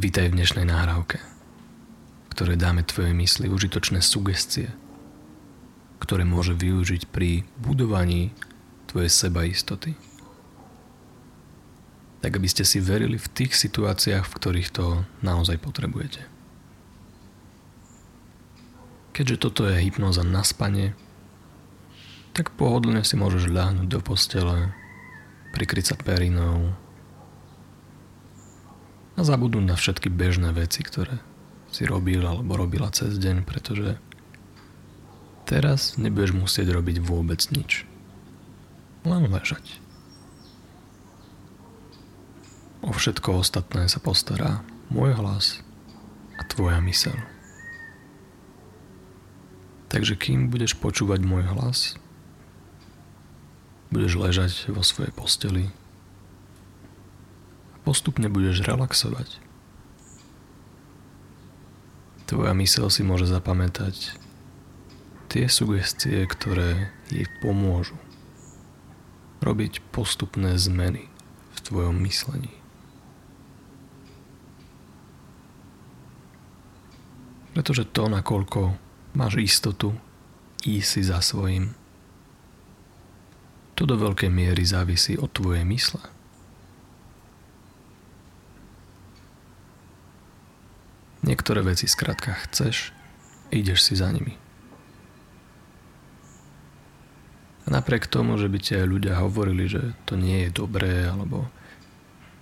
Vítaj v dnešnej nahrávke, v ktorej dáme tvojej mysli užitočné sugestie, ktoré môže využiť pri budovaní tvojej sebaistoty. Tak aby ste si verili v tých situáciách, v ktorých to naozaj potrebujete. Keďže toto je hypnoza na spanie, tak pohodlne si môžeš ľahnuť do postele, prikryť sa perinou a zabudnúť na všetky bežné veci, ktoré si robil alebo robila cez deň, pretože teraz nebudeš musieť robiť vôbec nič. Len ležať. O všetko ostatné sa postará môj hlas a tvoja myseľ. Takže kým budeš počúvať môj hlas, budeš ležať vo svojej posteli postupne budeš relaxovať. Tvoja mysel si môže zapamätať tie sugestie, ktoré jej pomôžu robiť postupné zmeny v tvojom myslení. Pretože to, nakoľko máš istotu ísť si za svojím, to do veľkej miery závisí od tvojej mysle. Niektoré veci skrátka chceš, ideš si za nimi. A napriek tomu, že by ti aj ľudia hovorili, že to nie je dobré, alebo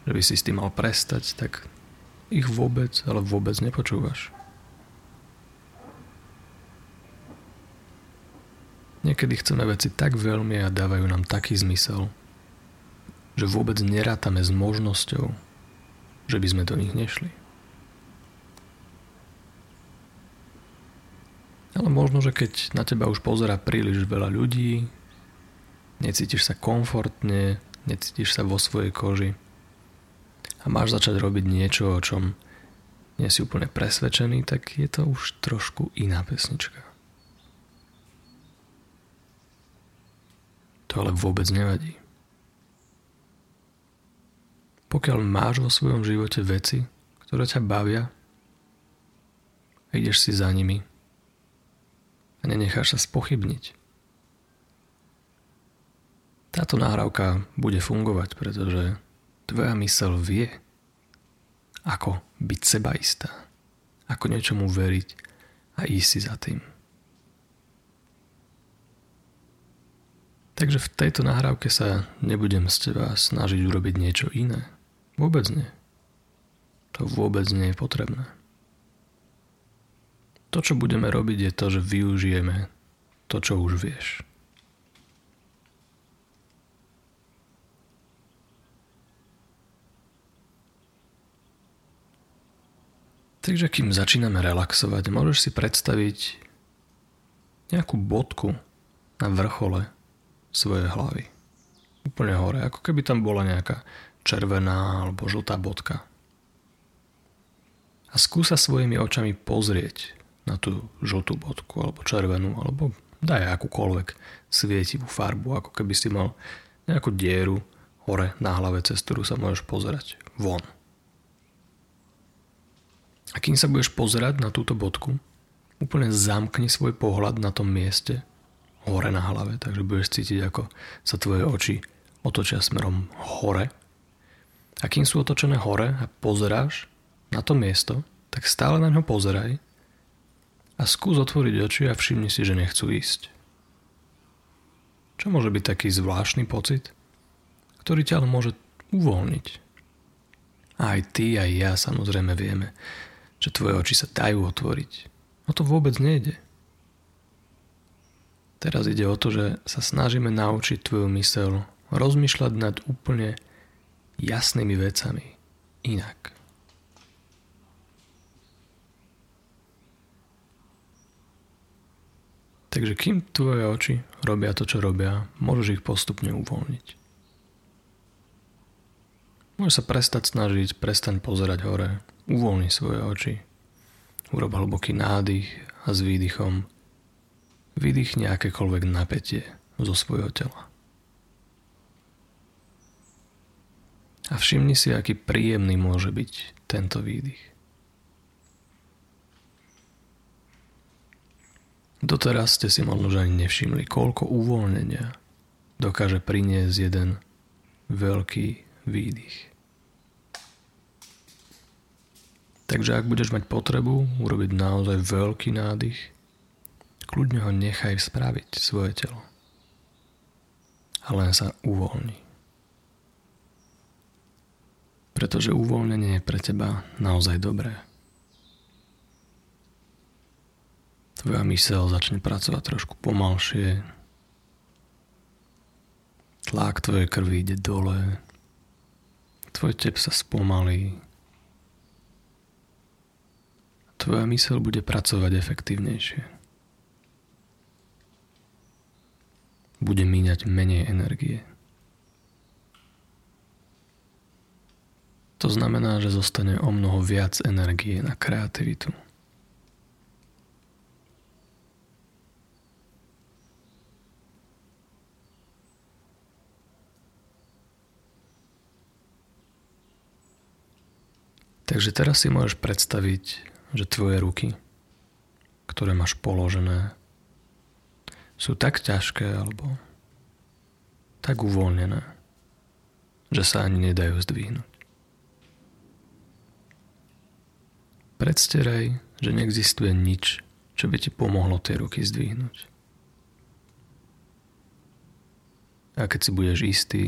že by si s tým mal prestať, tak ich vôbec, ale vôbec nepočúvaš. Niekedy chceme veci tak veľmi a dávajú nám taký zmysel, že vôbec nerátame s možnosťou, že by sme do nich nešli. Ale možno, že keď na teba už pozera príliš veľa ľudí, necítiš sa komfortne, necítiš sa vo svojej koži a máš začať robiť niečo, o čom nie si úplne presvedčený, tak je to už trošku iná pesnička. To ale vôbec nevadí. Pokiaľ máš vo svojom živote veci, ktoré ťa bavia, ideš si za nimi a nenecháš sa spochybniť. Táto nahrávka bude fungovať, pretože tvoja mysel vie, ako byť sebaistá, ako niečomu veriť a ísť si za tým. Takže v tejto nahrávke sa nebudem z teba snažiť urobiť niečo iné. Vôbec nie. To vôbec nie je potrebné. To, čo budeme robiť, je to, že využijeme to, čo už vieš. Takže kým začíname relaxovať, môžeš si predstaviť nejakú bodku na vrchole svoje hlavy. Úplne hore, ako keby tam bola nejaká červená alebo žltá bodka. A skúsa svojimi očami pozrieť na tú žltú bodku alebo červenú alebo daj akúkoľvek svietivú farbu, ako keby si mal nejakú dieru hore na hlave, cez ktorú sa môžeš pozerať von. A kým sa budeš pozerať na túto bodku, úplne zamkni svoj pohľad na tom mieste, hore na hlave, takže budeš cítiť, ako sa tvoje oči otočia smerom hore. A kým sú otočené hore a pozeráš na to miesto, tak stále na ňo pozeraj a skús otvoriť oči a všimni si, že nechcú ísť. Čo môže byť taký zvláštny pocit, ktorý ťa ale môže uvoľniť. Aj ty, aj ja samozrejme vieme, že tvoje oči sa dajú otvoriť. No to vôbec nejde. Teraz ide o to, že sa snažíme naučiť tvoju mysel rozmýšľať nad úplne jasnými vecami inak. Takže kým tvoje oči robia to, čo robia, môžeš ich postupne uvoľniť. Môžeš sa prestať snažiť, prestaň pozerať hore, uvoľni svoje oči. Urob hlboký nádych a s výdychom Vydýchni akékoľvek napätie zo svojho tela. A všimni si, aký príjemný môže byť tento výdych. Doteraz ste si možno ani nevšimli, koľko uvoľnenia dokáže priniesť jeden veľký výdych. Takže ak budeš mať potrebu urobiť naozaj veľký nádych, kľudne ho nechaj spraviť svoje telo. A len sa uvoľni. Pretože uvoľnenie je pre teba naozaj dobré. Tvoja mysel začne pracovať trošku pomalšie. Tlak tvojej krvi ide dole. Tvoj tep sa spomalí tvoja mysel bude pracovať efektívnejšie. Bude míňať menej energie. To znamená, že zostane o mnoho viac energie na kreativitu. Takže teraz si môžeš predstaviť že tvoje ruky, ktoré máš položené, sú tak ťažké alebo tak uvoľnené, že sa ani nedajú zdvihnúť. Predsteraj, že neexistuje nič, čo by ti pomohlo tie ruky zdvihnúť. A keď si budeš istý,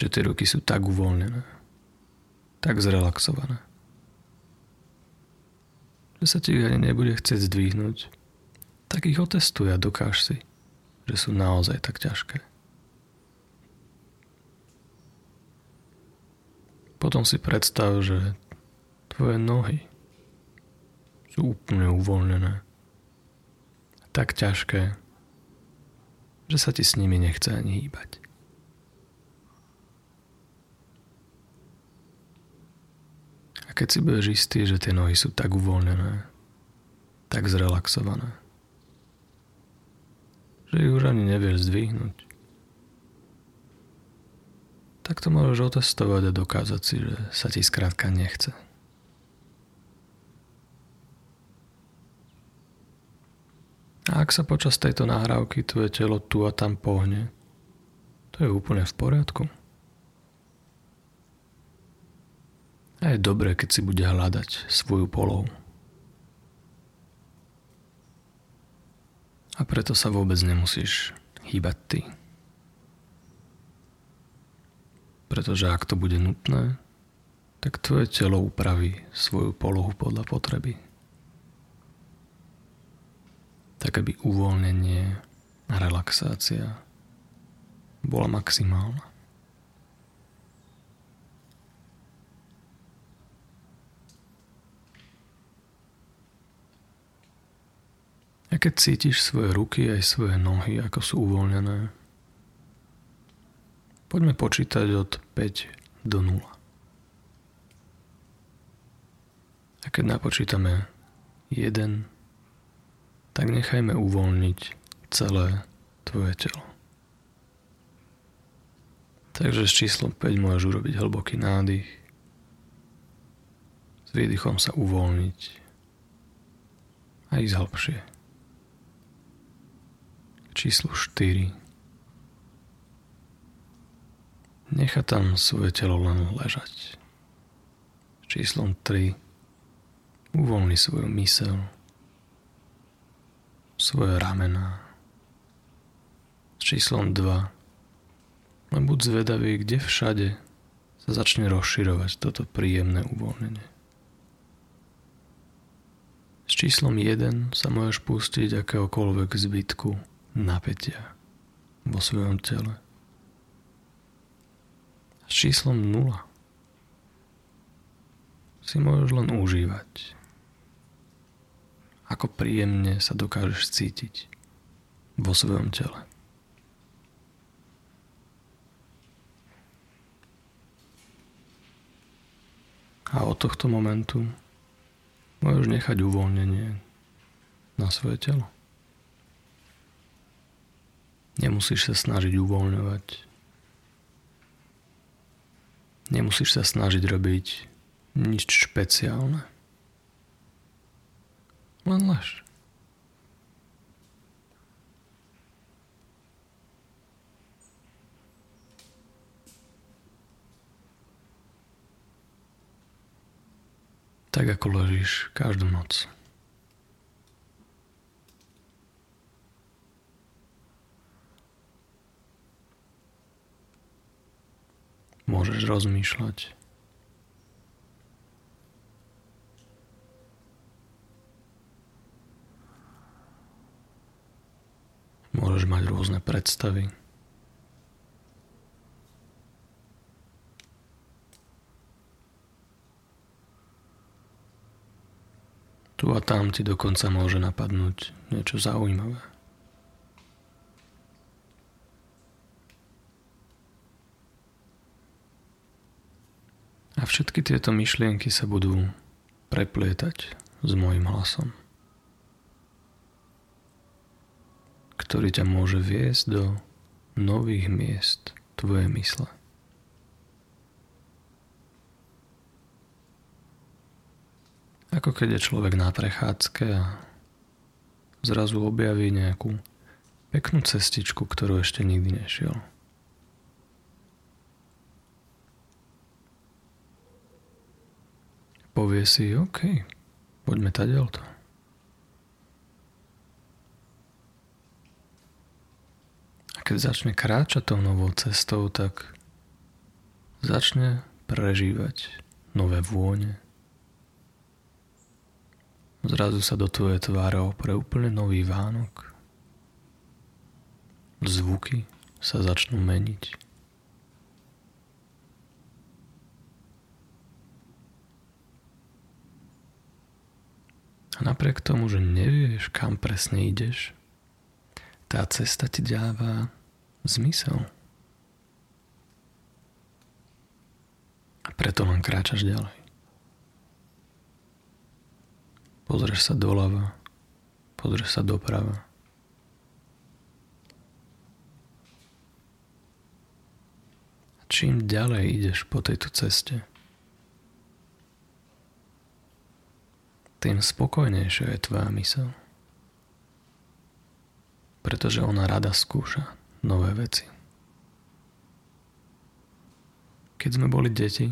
že tie ruky sú tak uvoľnené, tak zrelaxované, že sa ti ani nebude chcieť zdvihnúť, tak ich otestuj a dokáž si, že sú naozaj tak ťažké. Potom si predstav, že tvoje nohy sú úplne uvoľnené. Tak ťažké, že sa ti s nimi nechce ani hýbať. Keď si budeš istý, že tie nohy sú tak uvoľnené, tak zrelaxované, že ich už ani nevieš zdvihnúť, tak to môžeš otestovať a dokázať si, že sa ti skrátka nechce. A ak sa počas tejto nahrávky tvoje telo tu a tam pohne, to je úplne v poriadku. A je dobré, keď si bude hľadať svoju polohu. A preto sa vôbec nemusíš hýbať ty. Pretože ak to bude nutné, tak tvoje telo upraví svoju polohu podľa potreby. Tak aby uvoľnenie a relaxácia bola maximálna. A keď cítiš svoje ruky aj svoje nohy, ako sú uvoľnené, poďme počítať od 5 do 0. A keď napočítame 1, tak nechajme uvoľniť celé tvoje telo. Takže s číslom 5 môžeš urobiť hlboký nádych, s výdychom sa uvoľniť a ísť hlbšie číslu 4. Necha tam svoje telo len ležať. Číslom 3. Uvoľni svoju mysel, svoje ramená. Číslom 2. Len buď zvedavý, kde všade sa začne rozširovať toto príjemné uvoľnenie. S číslom 1 sa môžeš pustiť akéhokoľvek zbytku napätia vo svojom tele. S číslom 0 si môžeš len užívať, ako príjemne sa dokážeš cítiť vo svojom tele. A od tohto momentu môžeš nechať uvoľnenie na svoje telo. Nemusíš sa snažiť uvoľňovať. Nemusíš sa snažiť robiť nič špeciálne. Len lež. Tak ako ležíš každú noc. Môžeš rozmýšľať. Môžeš mať rôzne predstavy. Tu a tam ti dokonca môže napadnúť niečo zaujímavé. Všetky tieto myšlienky sa budú preplietať s môjim hlasom, ktorý ťa môže viesť do nových miest tvojej mysle. Ako keď je človek na prechádzke a zrazu objaví nejakú peknú cestičku, ktorú ešte nikdy nešiel. Povie si, OK, poďme to. A keď začne kráčať tou novou cestou, tak začne prežívať nové vône, Zrazu sa do tvojej tváre opre úplne nový Vánok. Zvuky sa začnú meniť. A napriek tomu, že nevieš, kam presne ideš, tá cesta ti dáva zmysel. A preto len kráčaš ďalej. Pozrieš sa doľava, pozrieš sa doprava. A čím ďalej ideš po tejto ceste, tým spokojnejšia je tvoja mysel. Pretože ona rada skúša nové veci. Keď sme boli deti,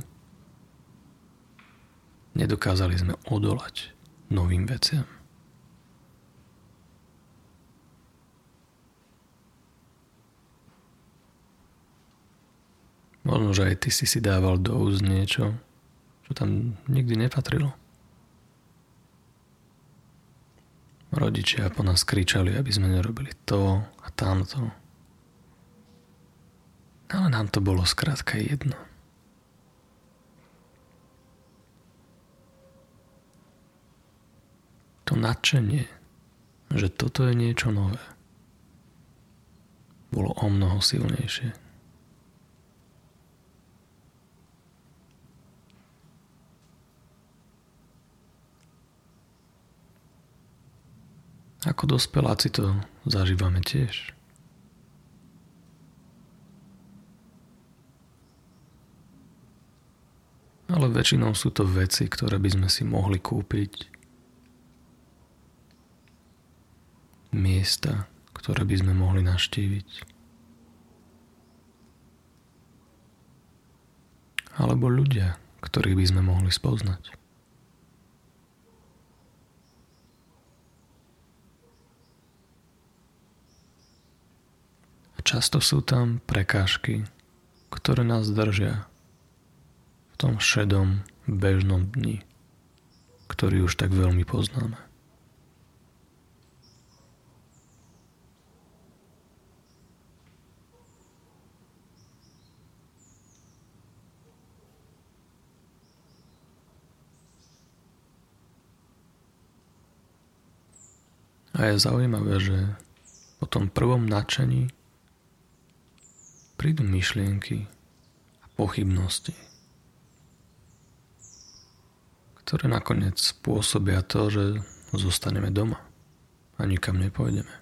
nedokázali sme odolať novým veciam. Možno, že aj ty si si dával do úst niečo, čo tam nikdy nepatrilo. Rodičia po nás kričali, aby sme nerobili to a tamto. Ale nám to bolo skrátka jedno. to nadšenie, že toto je niečo nové, bolo o mnoho silnejšie. Ako dospeláci to zažívame tiež. Ale väčšinou sú to veci, ktoré by sme si mohli kúpiť miesta, ktoré by sme mohli naštíviť. Alebo ľudia, ktorých by sme mohli spoznať. A často sú tam prekážky, ktoré nás držia v tom šedom, bežnom dni, ktorý už tak veľmi poznáme. A je zaujímavé, že po tom prvom nadšení prídu myšlienky a pochybnosti, ktoré nakoniec spôsobia to, že zostaneme doma a nikam nepôjdeme.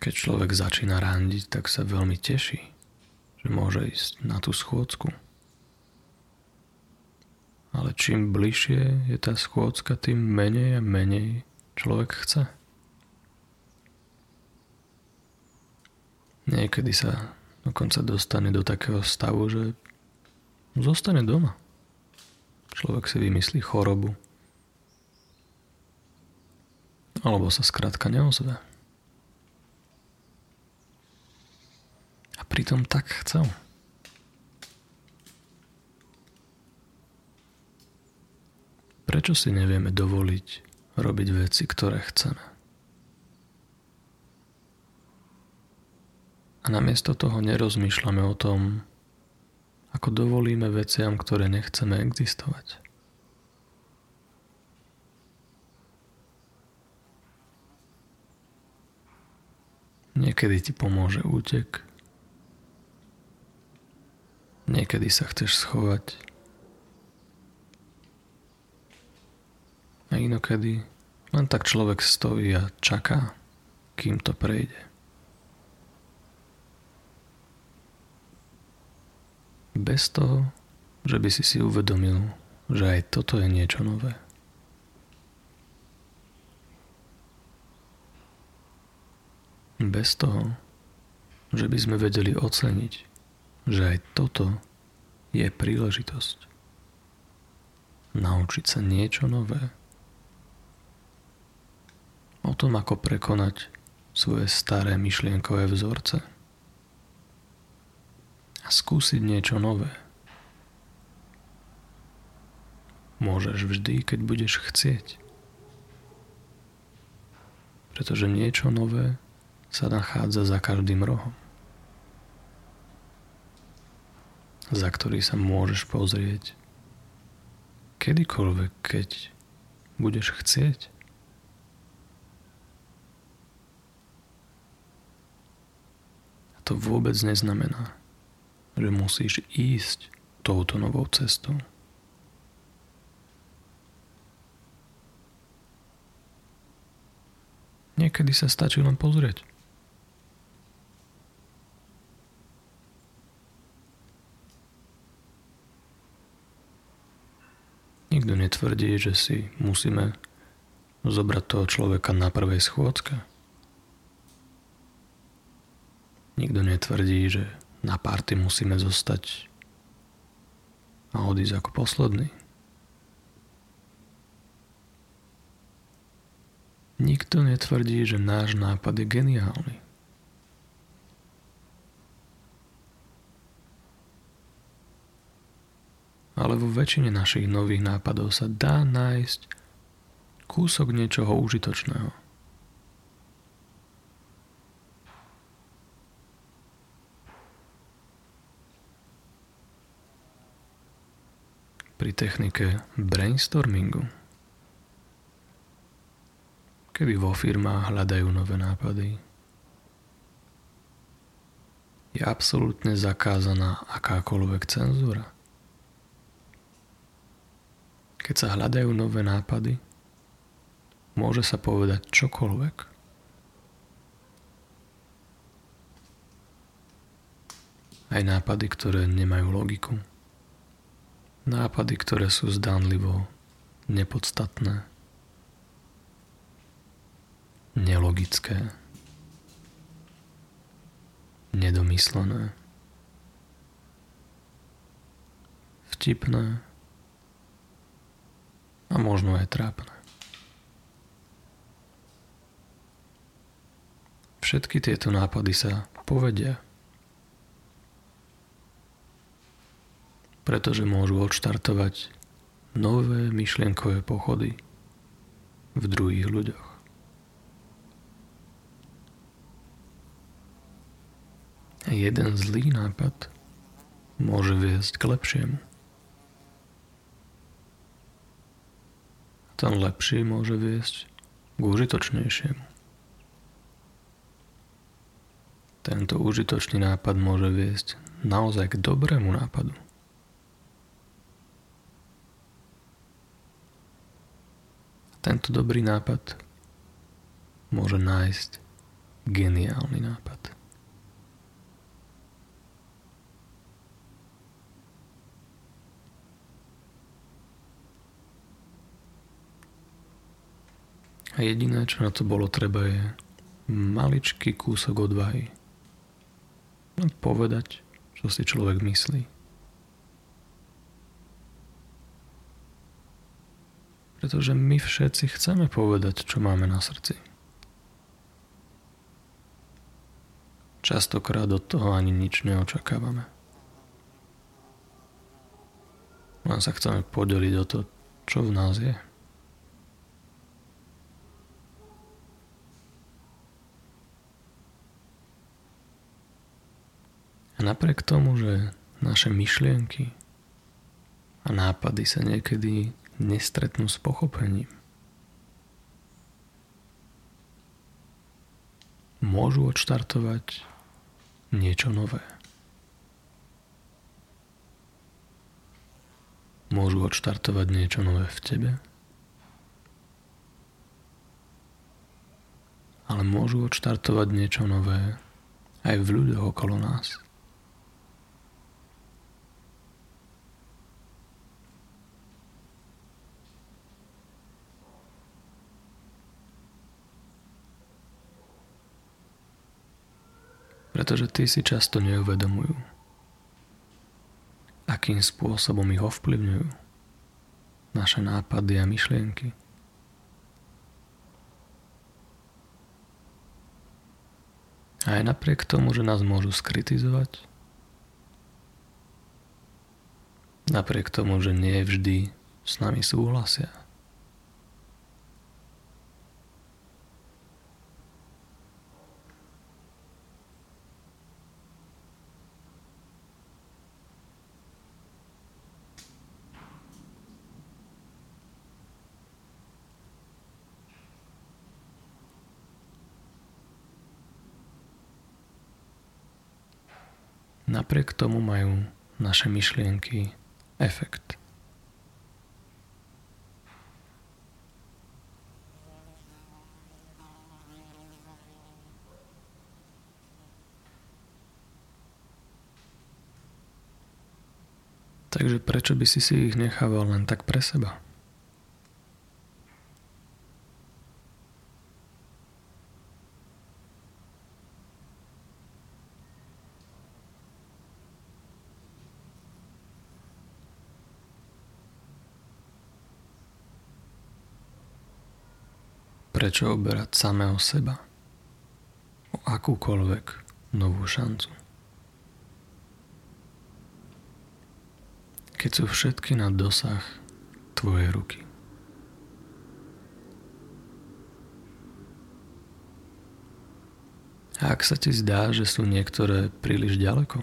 Keď človek začína randiť, tak sa veľmi teší, že môže ísť na tú schôdzku. Ale čím bližšie je tá schôdzka, tým menej a menej človek chce. Niekedy sa dokonca dostane do takého stavu, že zostane doma. Človek si vymyslí chorobu. Alebo sa skrátka neozve. A pritom tak chcel. Prečo si nevieme dovoliť robiť veci, ktoré chceme? A namiesto toho nerozmýšľame o tom, ako dovolíme veciam, ktoré nechceme existovať. Niekedy ti pomôže útek. Niekedy sa chceš schovať A inokedy len tak človek stojí a čaká, kým to prejde. Bez toho, že by si si uvedomil, že aj toto je niečo nové. Bez toho, že by sme vedeli oceniť, že aj toto je príležitosť. Naučiť sa niečo nové o tom, ako prekonať svoje staré myšlienkové vzorce a skúsiť niečo nové. Môžeš vždy, keď budeš chcieť. Pretože niečo nové sa nachádza za každým rohom. Za ktorý sa môžeš pozrieť kedykoľvek, keď budeš chcieť. To vôbec neznamená, že musíš ísť touto novou cestou. Niekedy sa stačí len pozrieť. Nikto netvrdí, že si musíme zobrať toho človeka na prvej schôdzke. Nikto netvrdí, že na párty musíme zostať a odísť ako posledný. Nikto netvrdí, že náš nápad je geniálny. Ale vo väčšine našich nových nápadov sa dá nájsť kúsok niečoho užitočného. Pri technike brainstormingu, kedy vo firmách hľadajú nové nápady. Je absolútne zakázaná akákoľvek cenzúra. Keď sa hľadajú nové nápady, môže sa povedať čokoľvek. Aj nápady, ktoré nemajú logiku. Nápady, ktoré sú zdánlivo nepodstatné, nelogické, nedomyslené, vtipné a možno aj trápne. Všetky tieto nápady sa povedia pretože môžu odštartovať nové myšlienkové pochody v druhých ľuďoch. Jeden zlý nápad môže viesť k lepšiemu. Ten lepší môže viesť k užitočnejšiemu. Tento užitočný nápad môže viesť naozaj k dobrému nápadu. Tento dobrý nápad môže nájsť geniálny nápad. A jediné, čo na to bolo treba, je maličký kúsok odvahy. Povedať, čo si človek myslí. Pretože my všetci chceme povedať, čo máme na srdci. Častokrát od toho ani nič neočakávame. Len sa chceme podeliť o to, čo v nás je. A napriek tomu, že naše myšlienky a nápady sa niekedy nestretnú s pochopením, môžu odštartovať niečo nové. Môžu odštartovať niečo nové v tebe, ale môžu odštartovať niečo nové aj v ľuďoch okolo nás. Pretože tí si často neuvedomujú, akým spôsobom ich ovplyvňujú naše nápady a myšlienky. Aj napriek tomu, že nás môžu skritizovať, napriek tomu, že nie vždy s nami súhlasia, Napriek tomu majú naše myšlienky efekt. Takže prečo by si si ich nechával len tak pre seba? Prečo oberať samého seba o akúkoľvek novú šancu? Keď sú všetky na dosah tvojej ruky. A ak sa ti zdá, že sú niektoré príliš ďaleko,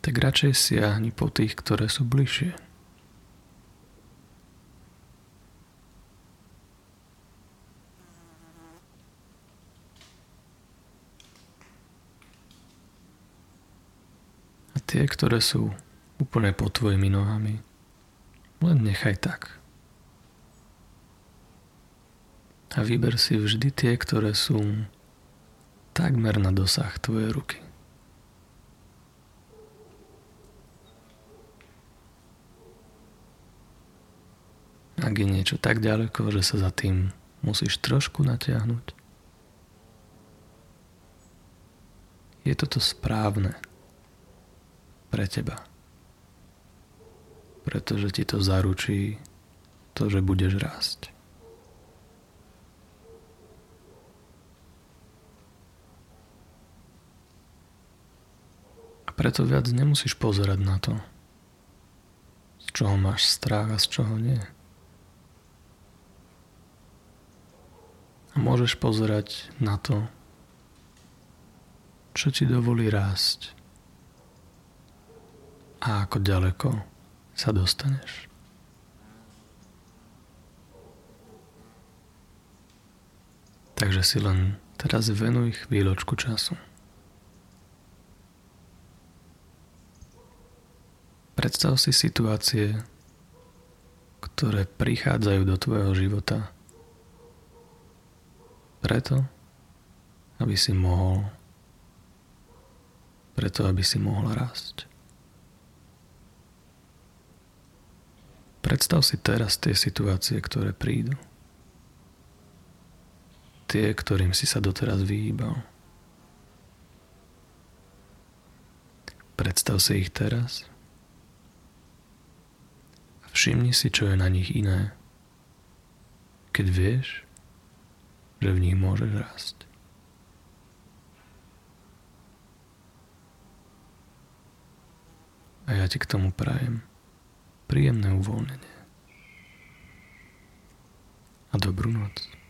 tak radšej siahni po tých, ktoré sú bližšie. Tie, ktoré sú úplne pod tvojimi nohami, len nechaj tak. A vyber si vždy tie, ktoré sú takmer na dosah tvojej ruky. Ak je niečo tak ďaleko, že sa za tým musíš trošku natiahnuť, je toto správne pre teba. Pretože ti to zaručí to, že budeš rásť. A preto viac nemusíš pozerať na to, z čoho máš strach a z čoho nie. A môžeš pozerať na to, čo ti dovolí rásť a ako ďaleko sa dostaneš. Takže si len teraz venuj chvíľočku času. Predstav si situácie, ktoré prichádzajú do tvojho života Preto, aby si mohol preto, aby si mohla rásť. Predstav si teraz tie situácie, ktoré prídu. Tie, ktorým si sa doteraz vyhýbal. Predstav si ich teraz všimni si, čo je na nich iné, keď vieš, že v nich môžeš rásť. A ja ti k tomu prajem príjemné uvoľnenie. A dobrú noc.